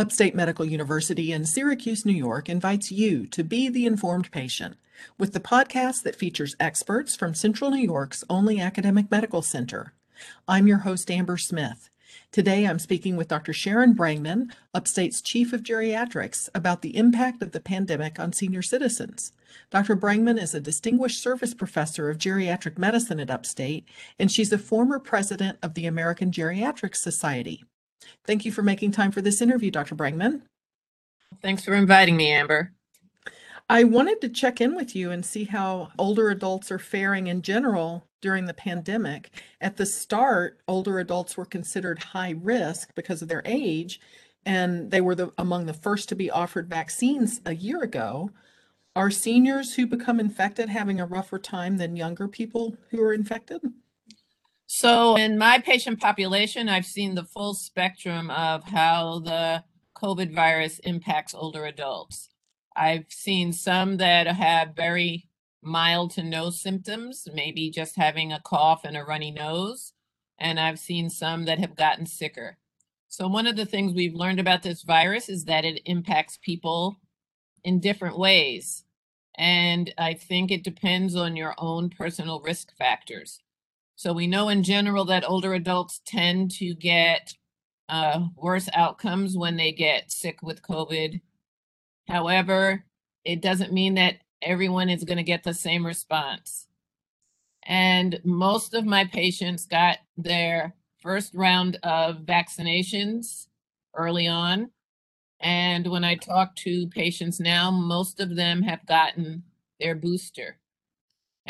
Upstate Medical University in Syracuse, New York invites you to be the informed patient with the podcast that features experts from Central New York's only academic medical center. I'm your host, Amber Smith. Today I'm speaking with Dr. Sharon Brangman, Upstate's Chief of Geriatrics, about the impact of the pandemic on senior citizens. Dr. Brangman is a Distinguished Service Professor of Geriatric Medicine at Upstate, and she's a former president of the American Geriatrics Society. Thank you for making time for this interview, Dr. Brangman. Thanks for inviting me, Amber. I wanted to check in with you and see how older adults are faring in general during the pandemic. At the start, older adults were considered high risk because of their age, and they were the, among the first to be offered vaccines a year ago. Are seniors who become infected having a rougher time than younger people who are infected? So, in my patient population, I've seen the full spectrum of how the COVID virus impacts older adults. I've seen some that have very mild to no symptoms, maybe just having a cough and a runny nose. And I've seen some that have gotten sicker. So, one of the things we've learned about this virus is that it impacts people in different ways. And I think it depends on your own personal risk factors. So we know in general that older adults tend to get uh, worse outcomes when they get sick with COVID. However, it doesn't mean that everyone is going to get the same response. And most of my patients got their first round of vaccinations early on. And when I talk to patients now, most of them have gotten their booster.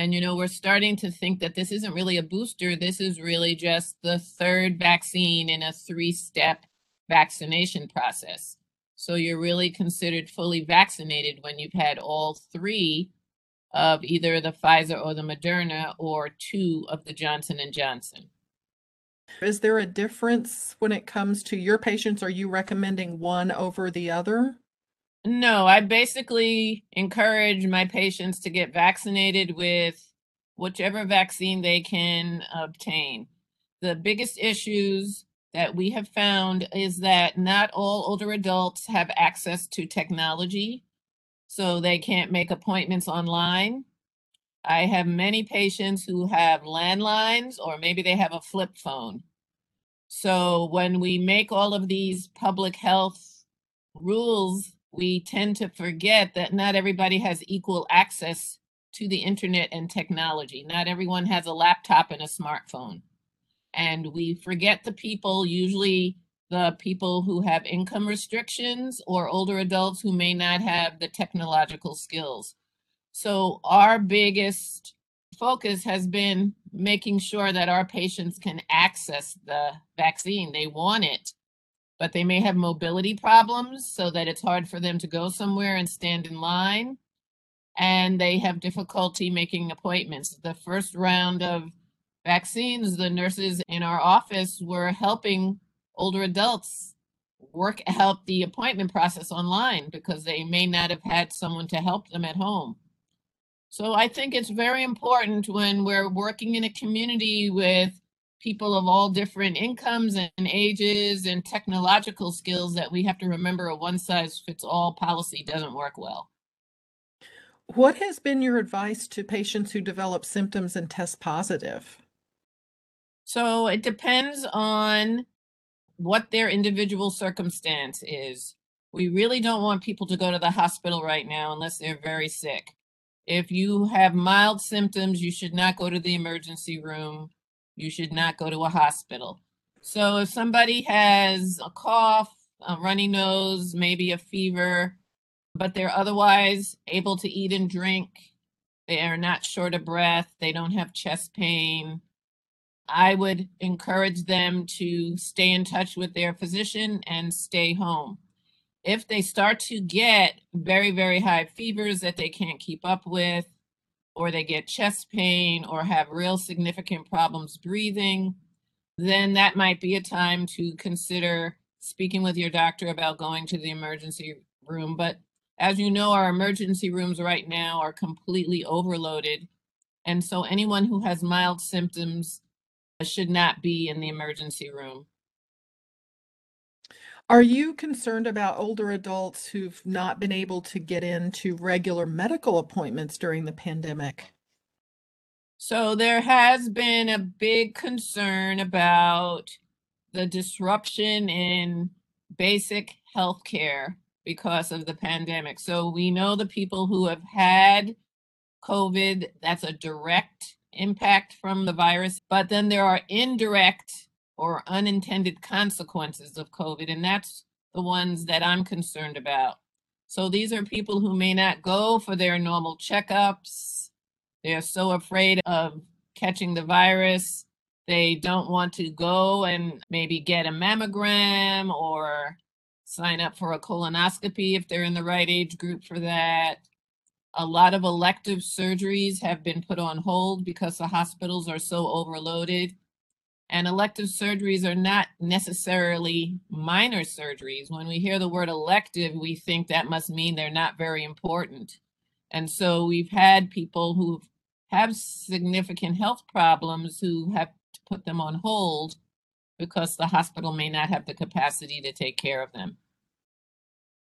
And, you know, we're starting to think that this isn't really a booster. This is really just the third vaccine in a three step vaccination process. So you're really considered fully vaccinated when you've had all three of either the Pfizer or the Moderna or two of the Johnson and Johnson. Is there a difference when it comes to your patients? Are you recommending one over the other? No, I basically encourage my patients to get vaccinated with whichever vaccine they can obtain. The biggest issues that we have found is that not all older adults have access to technology, so they can't make appointments online. I have many patients who have landlines or maybe they have a flip phone. So when we make all of these public health rules we tend to forget that not everybody has equal access to the internet and technology. Not everyone has a laptop and a smartphone. And we forget the people, usually the people who have income restrictions or older adults who may not have the technological skills. So, our biggest focus has been making sure that our patients can access the vaccine. They want it but they may have mobility problems so that it's hard for them to go somewhere and stand in line. And they have difficulty making appointments. The first round of vaccines, the nurses in our office were helping older adults work out the appointment process online because they may not have had someone to help them at home. So I think it's very important when we're working in a community with people of all different incomes and ages and technological skills that we have to remember a one size fits all policy doesn't work well. What has been your advice to patients who develop symptoms and test positive? So it depends on what their individual circumstance is. We really don't want people to go to the hospital right now unless they're very sick. If you have mild symptoms, you should not go to the emergency room you should not go to a hospital. So if somebody has a cough, a runny nose, maybe a fever, but they're otherwise able to eat and drink, they are not short of breath, they don't have chest pain, I would encourage them to stay in touch with their physician and stay home. If they start to get very, very high fevers that they can't keep up with, or they get chest pain or have real significant problems breathing, then that might be a time to consider speaking with your doctor about going to the emergency room. But as you know, our emergency rooms right now are completely overloaded. And so anyone who has mild symptoms should not be in the emergency room. Are you concerned about older adults who've not been able to get into regular medical appointments during the pandemic? So there has been a big concern about the disruption in basic health care because of the pandemic. So we know the people who have had COVID, that's a direct impact from the virus, but then there are indirect or unintended consequences of COVID, and that's the ones that I'm concerned about. So these are people who may not go for their normal checkups. They're so afraid of catching the virus. They don't want to go and maybe get a mammogram or sign up for a colonoscopy if they're in the right age group for that. A lot of elective surgeries have been put on hold because the hospitals are so overloaded. And elective surgeries are not necessarily minor surgeries. When we hear the word elective, we think that must mean they're not very important. And so we've had people who have significant health problems who have to put them on hold because the hospital may not have the capacity to take care of them.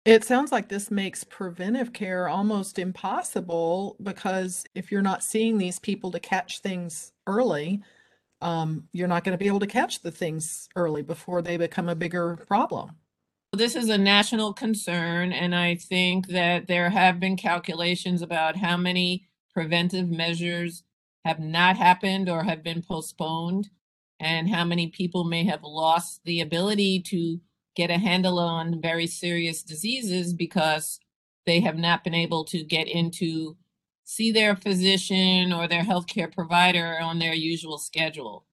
It sounds like this makes preventive care almost impossible because if you're not seeing these people to catch things early, um, you're not going to be able to catch the things early before they become a bigger problem. This is a national concern, and I think that there have been calculations about how many preventive measures have not happened or have been postponed, and how many people may have lost the ability to get a handle on very serious diseases because they have not been able to get into see their physician or their healthcare provider on their usual schedule.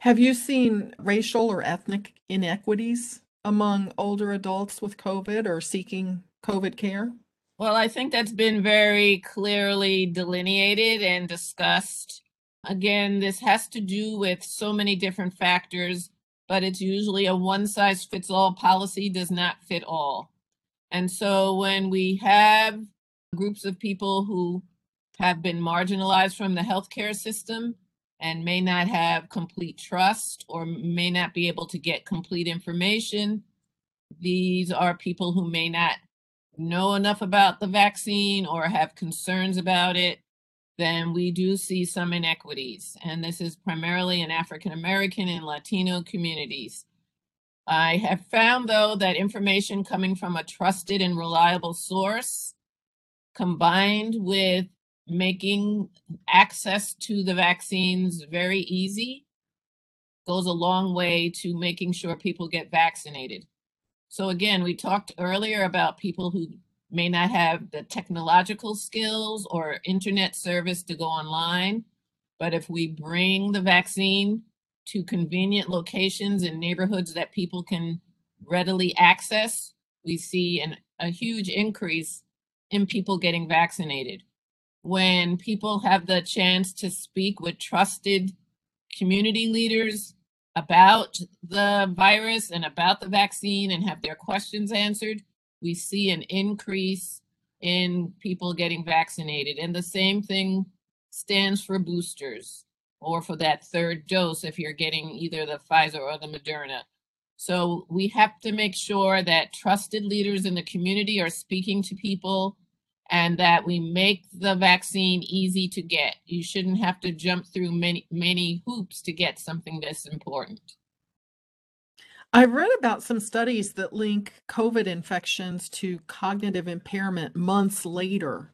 Have you seen racial or ethnic inequities among older adults with COVID or seeking COVID care? Well, I think that's been very clearly delineated and discussed. Again, this has to do with so many different factors, but it's usually a one size fits all policy does not fit all. And so when we have groups of people who have been marginalized from the healthcare system and may not have complete trust or may not be able to get complete information. These are people who may not know enough about the vaccine or have concerns about it. Then we do see some inequities. And this is primarily in African American and Latino communities. I have found, though, that information coming from a trusted and reliable source combined with making access to the vaccines very easy goes a long way to making sure people get vaccinated. So again, we talked earlier about people who may not have the technological skills or internet service to go online. But if we bring the vaccine to convenient locations in neighborhoods that people can readily access, we see an, a huge increase in people getting vaccinated. When people have the chance to speak with trusted community leaders about the virus and about the vaccine and have their questions answered, we see an increase in people getting vaccinated. And the same thing stands for boosters or for that third dose if you're getting either the Pfizer or the Moderna. So we have to make sure that trusted leaders in the community are speaking to people and that we make the vaccine easy to get. You shouldn't have to jump through many many hoops to get something this important. I've read about some studies that link COVID infections to cognitive impairment months later.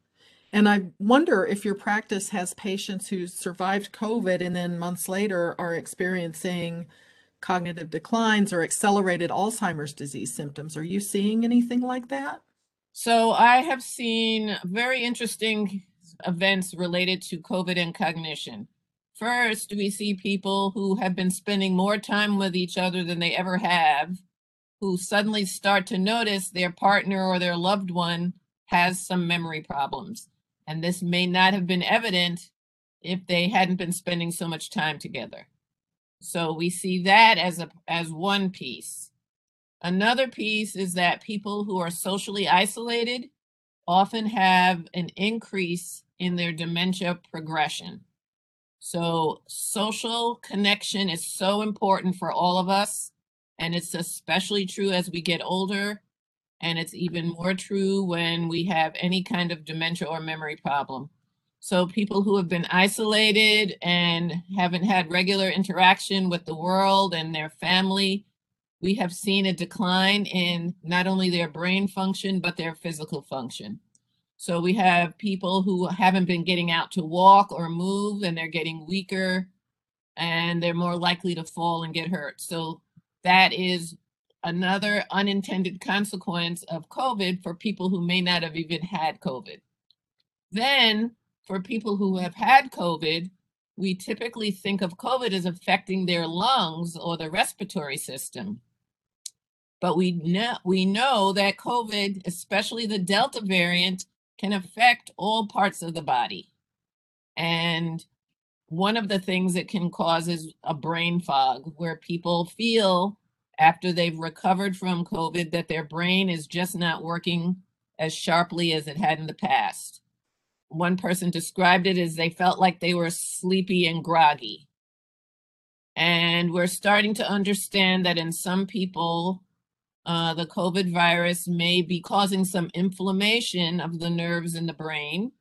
And I wonder if your practice has patients who survived COVID and then months later are experiencing cognitive declines or accelerated Alzheimer's disease symptoms. Are you seeing anything like that? So I have seen very interesting events related to COVID and cognition. First, we see people who have been spending more time with each other than they ever have, who suddenly start to notice their partner or their loved one has some memory problems. And this may not have been evident if they hadn't been spending so much time together. So we see that as a as one piece. Another piece is that people who are socially isolated often have an increase in their dementia progression. So, social connection is so important for all of us. And it's especially true as we get older. And it's even more true when we have any kind of dementia or memory problem. So people who have been isolated and haven't had regular interaction with the world and their family, we have seen a decline in not only their brain function, but their physical function. So we have people who haven't been getting out to walk or move and they're getting weaker and they're more likely to fall and get hurt. So that is another unintended consequence of COVID for people who may not have even had COVID. Then for people who have had COVID, we typically think of COVID as affecting their lungs or the respiratory system. But we know, we know that COVID, especially the Delta variant, can affect all parts of the body. And one of the things it can cause is a brain fog where people feel after they've recovered from COVID that their brain is just not working as sharply as it had in the past one person described it as they felt like they were sleepy and groggy. And we're starting to understand that in some people, uh, the COVID virus may be causing some inflammation of the nerves in the brain.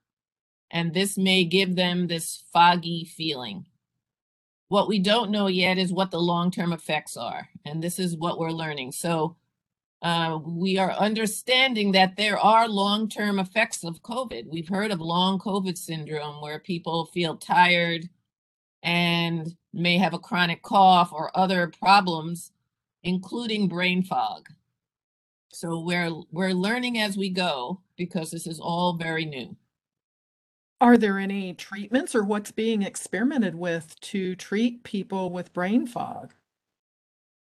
And this may give them this foggy feeling. What we don't know yet is what the long term effects are. And this is what we're learning. So uh, we are understanding that there are long-term effects of COVID. We've heard of long COVID syndrome where people feel tired and may have a chronic cough or other problems, including brain fog. So we're we're learning as we go because this is all very new. Are there any treatments or what's being experimented with to treat people with brain fog?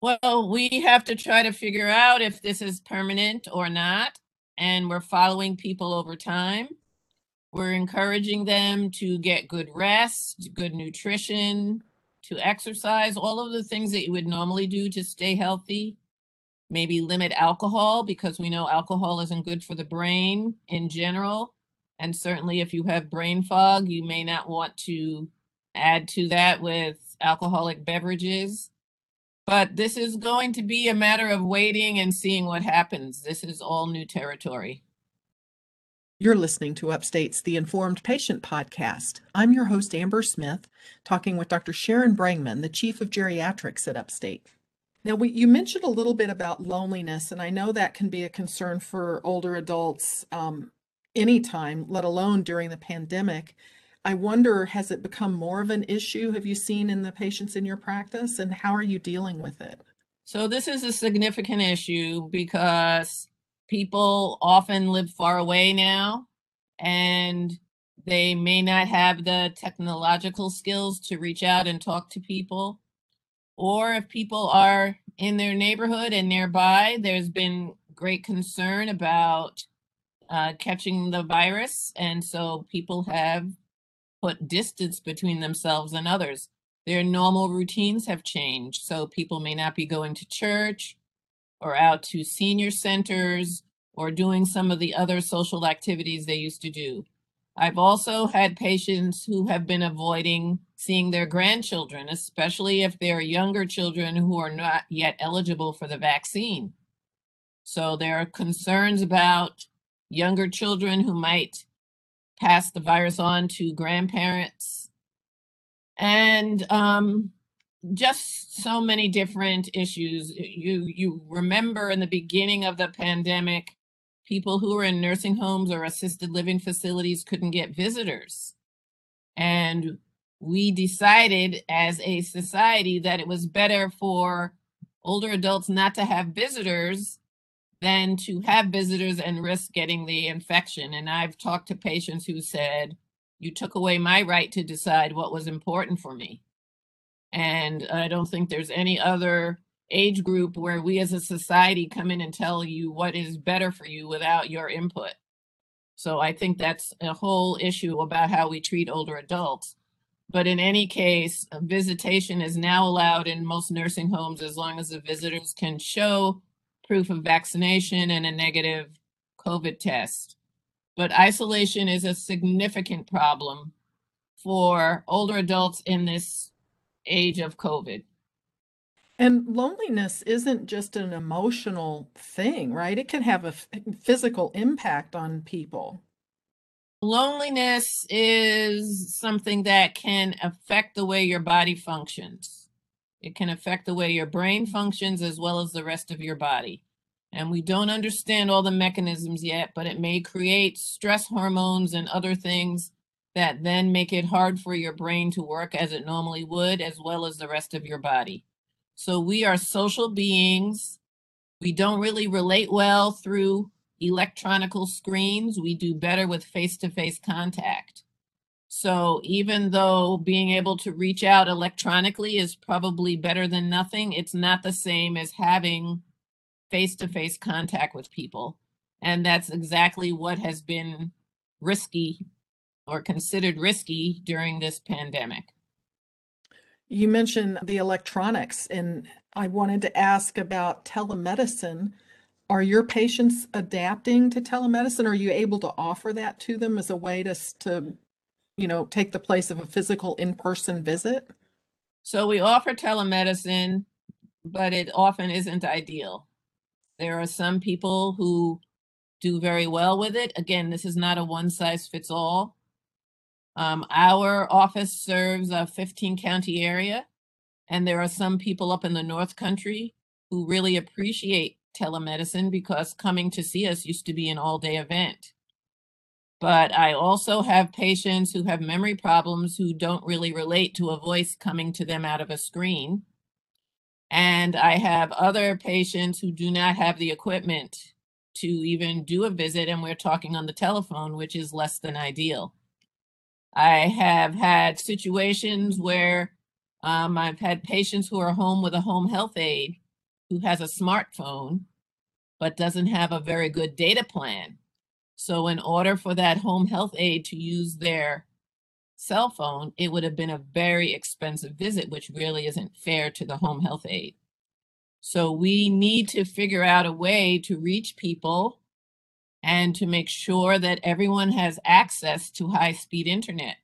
Well, we have to try to figure out if this is permanent or not. And we're following people over time. We're encouraging them to get good rest, good nutrition, to exercise, all of the things that you would normally do to stay healthy. Maybe limit alcohol because we know alcohol isn't good for the brain in general. And certainly, if you have brain fog, you may not want to add to that with alcoholic beverages. But this is going to be a matter of waiting and seeing what happens. This is all new territory. You're listening to Upstate's The Informed Patient podcast. I'm your host, Amber Smith, talking with Dr. Sharon Brangman, the Chief of Geriatrics at Upstate. Now, we, you mentioned a little bit about loneliness, and I know that can be a concern for older adults um, anytime, let alone during the pandemic. I wonder, has it become more of an issue? Have you seen in the patients in your practice, and how are you dealing with it? So, this is a significant issue because people often live far away now and they may not have the technological skills to reach out and talk to people. Or if people are in their neighborhood and nearby, there's been great concern about uh, catching the virus. And so people have put distance between themselves and others. Their normal routines have changed. So people may not be going to church or out to senior centers or doing some of the other social activities they used to do. I've also had patients who have been avoiding seeing their grandchildren, especially if they're younger children who are not yet eligible for the vaccine. So there are concerns about younger children who might pass the virus on to grandparents. And um, just so many different issues. You you remember in the beginning of the pandemic people who were in nursing homes or assisted living facilities couldn't get visitors. And we decided as a society that it was better for older adults not to have visitors than to have visitors and risk getting the infection. And I've talked to patients who said, You took away my right to decide what was important for me. And I don't think there's any other age group where we as a society come in and tell you what is better for you without your input. So I think that's a whole issue about how we treat older adults. But in any case, visitation is now allowed in most nursing homes as long as the visitors can show proof of vaccination and a negative COVID test. But isolation is a significant problem for older adults in this age of COVID. And loneliness isn't just an emotional thing, right? It can have a f- physical impact on people. Loneliness is something that can affect the way your body functions. It can affect the way your brain functions as well as the rest of your body. And we don't understand all the mechanisms yet, but it may create stress hormones and other things that then make it hard for your brain to work as it normally would, as well as the rest of your body. So we are social beings. We don't really relate well through electronical screens. We do better with face-to-face contact. So even though being able to reach out electronically is probably better than nothing, it's not the same as having face-to-face contact with people. And that's exactly what has been risky or considered risky during this pandemic. You mentioned the electronics, and I wanted to ask about telemedicine. Are your patients adapting to telemedicine? Are you able to offer that to them as a way to, to you know, take the place of a physical in-person visit? So we offer telemedicine, but it often isn't ideal. There are some people who do very well with it. Again, this is not a one size fits all. Um, our office serves a 15 county area, and there are some people up in the North Country who really appreciate telemedicine because coming to see us used to be an all day event. But I also have patients who have memory problems who don't really relate to a voice coming to them out of a screen. And I have other patients who do not have the equipment to even do a visit, and we're talking on the telephone, which is less than ideal. I have had situations where um, I've had patients who are home with a home health aide who has a smartphone but doesn't have a very good data plan. So, in order for that home health aide to use their cell phone, it would have been a very expensive visit, which really isn't fair to the home health aide. So, we need to figure out a way to reach people and to make sure that everyone has access to high speed internet.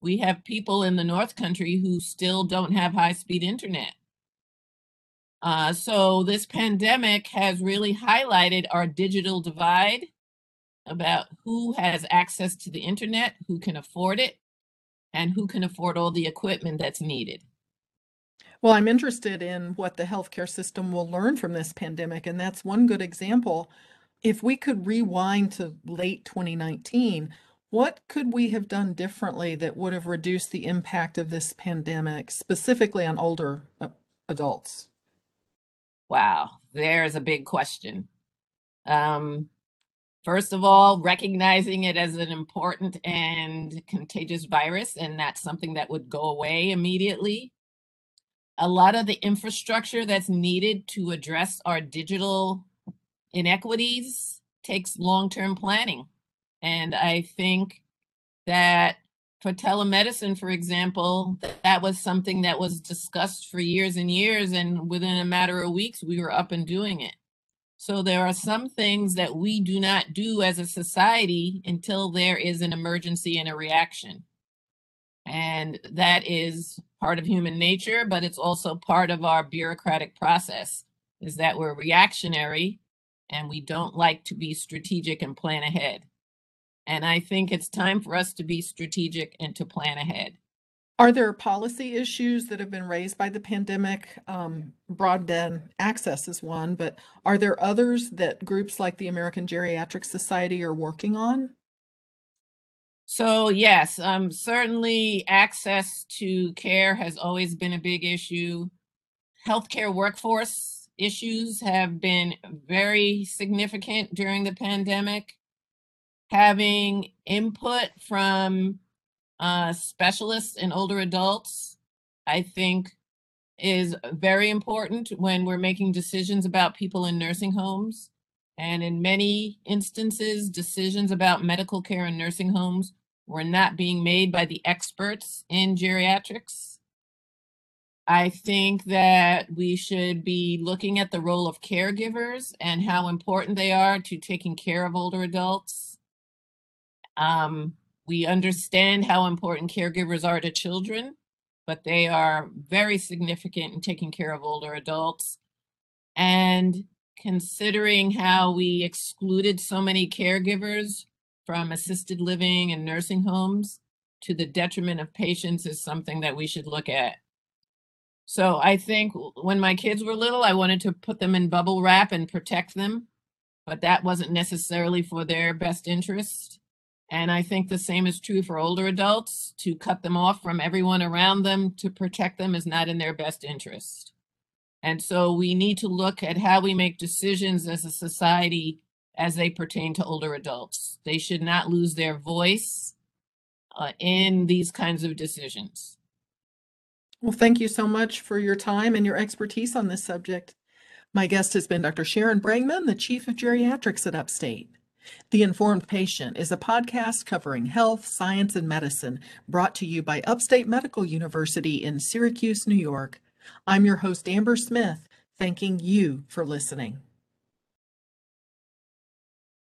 We have people in the North Country who still don't have high speed internet. Uh, so, this pandemic has really highlighted our digital divide about who has access to the internet, who can afford it, and who can afford all the equipment that's needed. Well, I'm interested in what the healthcare system will learn from this pandemic, and that's one good example if we could rewind to late 2019, what could we have done differently that would have reduced the impact of this pandemic, specifically on older uh, adults? Wow, there's a big question. Um, first of all, recognizing it as an important and contagious virus, and that's something that would go away immediately. A lot of the infrastructure that's needed to address our digital inequities takes long-term planning. And I think that for telemedicine, for example, that was something that was discussed for years and years. And within a matter of weeks, we were up and doing it. So there are some things that we do not do as a society until there is an emergency and a reaction. And that is part of human nature, but it's also part of our bureaucratic process is that we're reactionary and we don't like to be strategic and plan ahead. And I think it's time for us to be strategic and to plan ahead. Are there policy issues that have been raised by the pandemic? Um, broadband access is one, but are there others that groups like the American Geriatric Society are working on? So, yes, um, certainly access to care has always been a big issue. Healthcare workforce issues have been very significant during the pandemic. Having input from uh, specialists in older adults, I think, is very important when we're making decisions about people in nursing homes. And in many instances, decisions about medical care in nursing homes were not being made by the experts in geriatrics. I think that we should be looking at the role of caregivers and how important they are to taking care of older adults. Um, we understand how important caregivers are to children, but they are very significant in taking care of older adults. And considering how we excluded so many caregivers from assisted living and nursing homes to the detriment of patients is something that we should look at. So I think when my kids were little, I wanted to put them in bubble wrap and protect them, but that wasn't necessarily for their best interest. And I think the same is true for older adults. To cut them off from everyone around them to protect them is not in their best interest. And so we need to look at how we make decisions as a society as they pertain to older adults. They should not lose their voice uh, in these kinds of decisions. Well, thank you so much for your time and your expertise on this subject. My guest has been Dr. Sharon Brangman, the Chief of Geriatrics at Upstate. The Informed Patient is a podcast covering health, science, and medicine brought to you by Upstate Medical University in Syracuse, New York. I'm your host, Amber Smith, thanking you for listening.